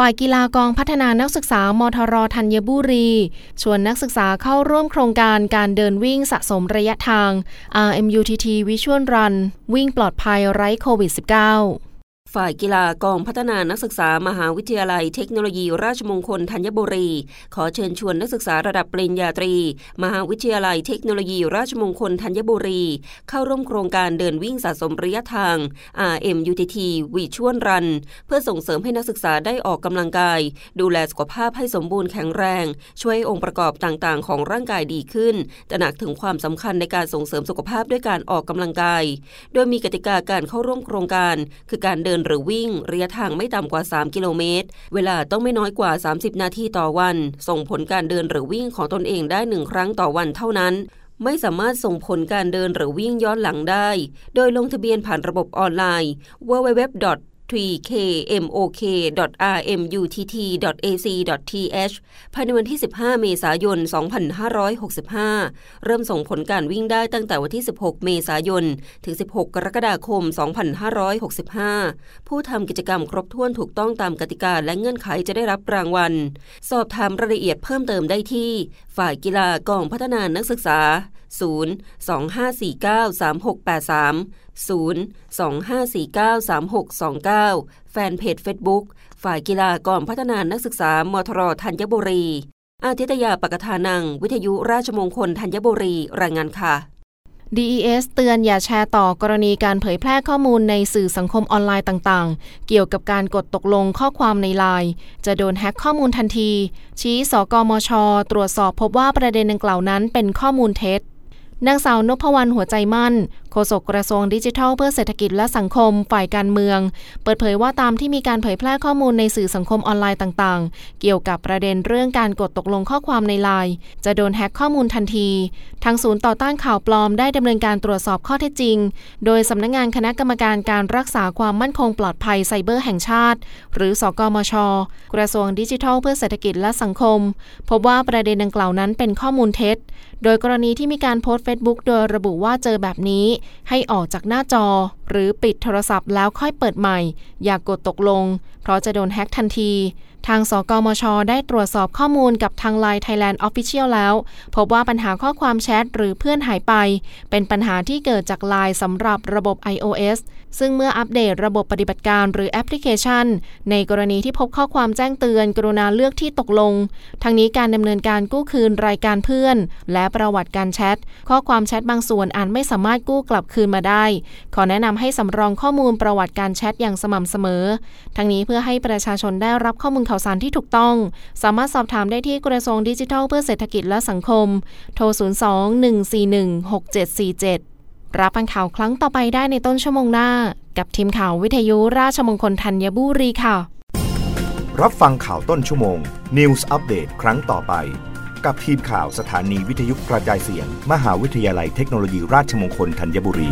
ฝ่ายกีฬากองพัฒนานักศึกษามทรธัญบุรี ชวนนักศึกษาเข้าร่วมโครงการการเดินวิ่งสะสมระยะทาง RMUTT Visual Run วิ่งปลอดภัยไร้โควิด -19 ฝ่ายกีฬากองพัฒนานักศึกษามหาวิทยาลัยเทคโนโลยีราชมงคลธัญบุรี ขอเชิญชวนนักศึกษาระดับปริญญาตรี มหาวิทยาลัยเทคโนโลยีราชมงคลธัญบุรี เข้าร่วมโครงการเดินวิ่งสะสมระยะทาง RMUTT วิชวลรัน เพื่อส่งเสริมให้นักศึกษาได้ออกกำลังกาย ดูแลสุขภาพให้สมบูรณ์แข็งแรง ช่วยองค์ประกอบต่างๆ ของร่างกายดีขึ้นตระหนักถึงความสำคัญในการส่งเสริมสุขภาพด้วยการออกกำลังกาย โดยมีกติกาการเข้าร่วมโครงการ คือการเดินหรือวิ่งระยะทางไม่ต่ำกว่า 3 กิโลเมตร เวลาต้องไม่น้อยกว่า 30 นาทีต่อวัน ส่งผลการเดินหรือวิ่งของตนเองได้หนึ่งครั้งต่อวันเท่านั้น ไม่สามารถส่งผลการเดินหรือวิ่งย้อนหลังได้ โดยลงทะเบียนผ่านระบบออนไลน์ www tkmok.rmutt.ac.th ภายในวันที่ 15 เมษายน 2565 เริ่มส่งผลการวิ่งได้ตั้งแต่วันที่ 16 เมษายน ถึง 16 กรกฎาคม 2565 ผู้ทำกิจกรรมครบถ้วนถูกต้องตามกติกาและเงื่อนไขจะได้รับรางวัล สอบถามรายละเอียดเพิ่มเติมได้ที่ ฝ่ายกีฬากองพัฒนานักศึกษา 0 2549 3683 0 2549 3629แฟนเพจ Facebook ฝ่ายกีฬากองพัฒนานักศึกษามทรธัญบุรี อาทิตยาปกทานัง วิทยุราชมงคลธัญบุรี รายงานค่ะ DES เตือนอย่าแชร์ต่อกรณีการเผยแพร่ข้อมูลในสื่อสังคมออนไลน์ต่างๆ เกี่ยวกับการกดตกลงข้อความในไลน์จะโดนแฮ็กข้อมูลทันที ชี้สกมช ตรวจสอบพบว่าประเด็นดังกล่าวนั้นเป็นข้อมูลเท็จนางสาวนพวรรณหัวใจมั่น โฆษกกระทรวงดิจิทัลเพื่อเศรษฐกิจและสังคมฝ่ายการเมือง เปิดเผยว่าตามที่มีการเผยแพร่ข้อมูลในสื่อสังคมออนไลน์ต่างๆ เกี่ยวกับประเด็นเรื่องการกดตกลงข้อความในไลน์จะโดนแฮ็กข้อมูลทันที ทางศูนย์ต่อต้านข่าวปลอมได้ดำเนินการตรวจสอบข้อเท็จจริง โดยสำนักงงานคณะกรรมการการรักษาความมั่นคงปลอดภัยไซเบอร์แห่งชาติ หรือสกมช กระทรวงดิจิทัล เพื่อเศรษฐกิจและสังคม พบว่าประเด็นดังกล่าวนั้นเป็นข้อมูลเท็จ โดยกรณีที่มีการโพสต์เฟซบุ๊กโดยระบุว่าเจอแบบนี้ให้ออกจากหน้าจอหรือปิดโทรศัพท์แล้วค่อยเปิดใหม่ อย่ากกดตกลง เพราะจะโดนแฮ็กทันที ทางสกมช ได้ตรวจสอบข้อมูลกับทาง Line Thailand Official แล้ว พบว่าปัญหาข้อความแชทหรือเพื่อนหายไป เป็นปัญหาที่เกิดจาก Line สำหรับระบบ iOS ซึ่งเมื่ออัปเดตระบบปฏิบัติการหรือแอปพลิเคชัน ในกรณีที่พบข้อความแจ้งเตือน กรุณาเลือกที่ตกลง ทั้งนี้การดำเนินการกู้คืนรายการเพื่อน และประวัติการแชทข้อความแชทบางส่วนอาจไม่สามารถกู้กลับคืนมาได้ ขอแนะนำให้สำรองข้อมูลประวัติการแชทอย่างสม่ำเสมอ ทั้งนี้เพื่อให้ประชาชนได้รับข้อมูลข่าวสารที่ถูกต้อง สามารถสอบถามได้ที่กระทรวงดิจิทัลเพื่อเศรษฐกิจและสังคม โทร 02-141-6747รับฟังข่าวครั้งต่อไปได้ในต้นชั่วโมงหน้า กับทีมข่าววิทยุราชมงคลธัญบุรีค่ะ รับฟังข่าวต้นชั่วโมง News อัปเดตครั้งต่อไป กับทีมข่าวสถานีวิทยุกระจายเสียง มหาวิทยาลัยเทคโนโลยีราชมงคลธัญบุรี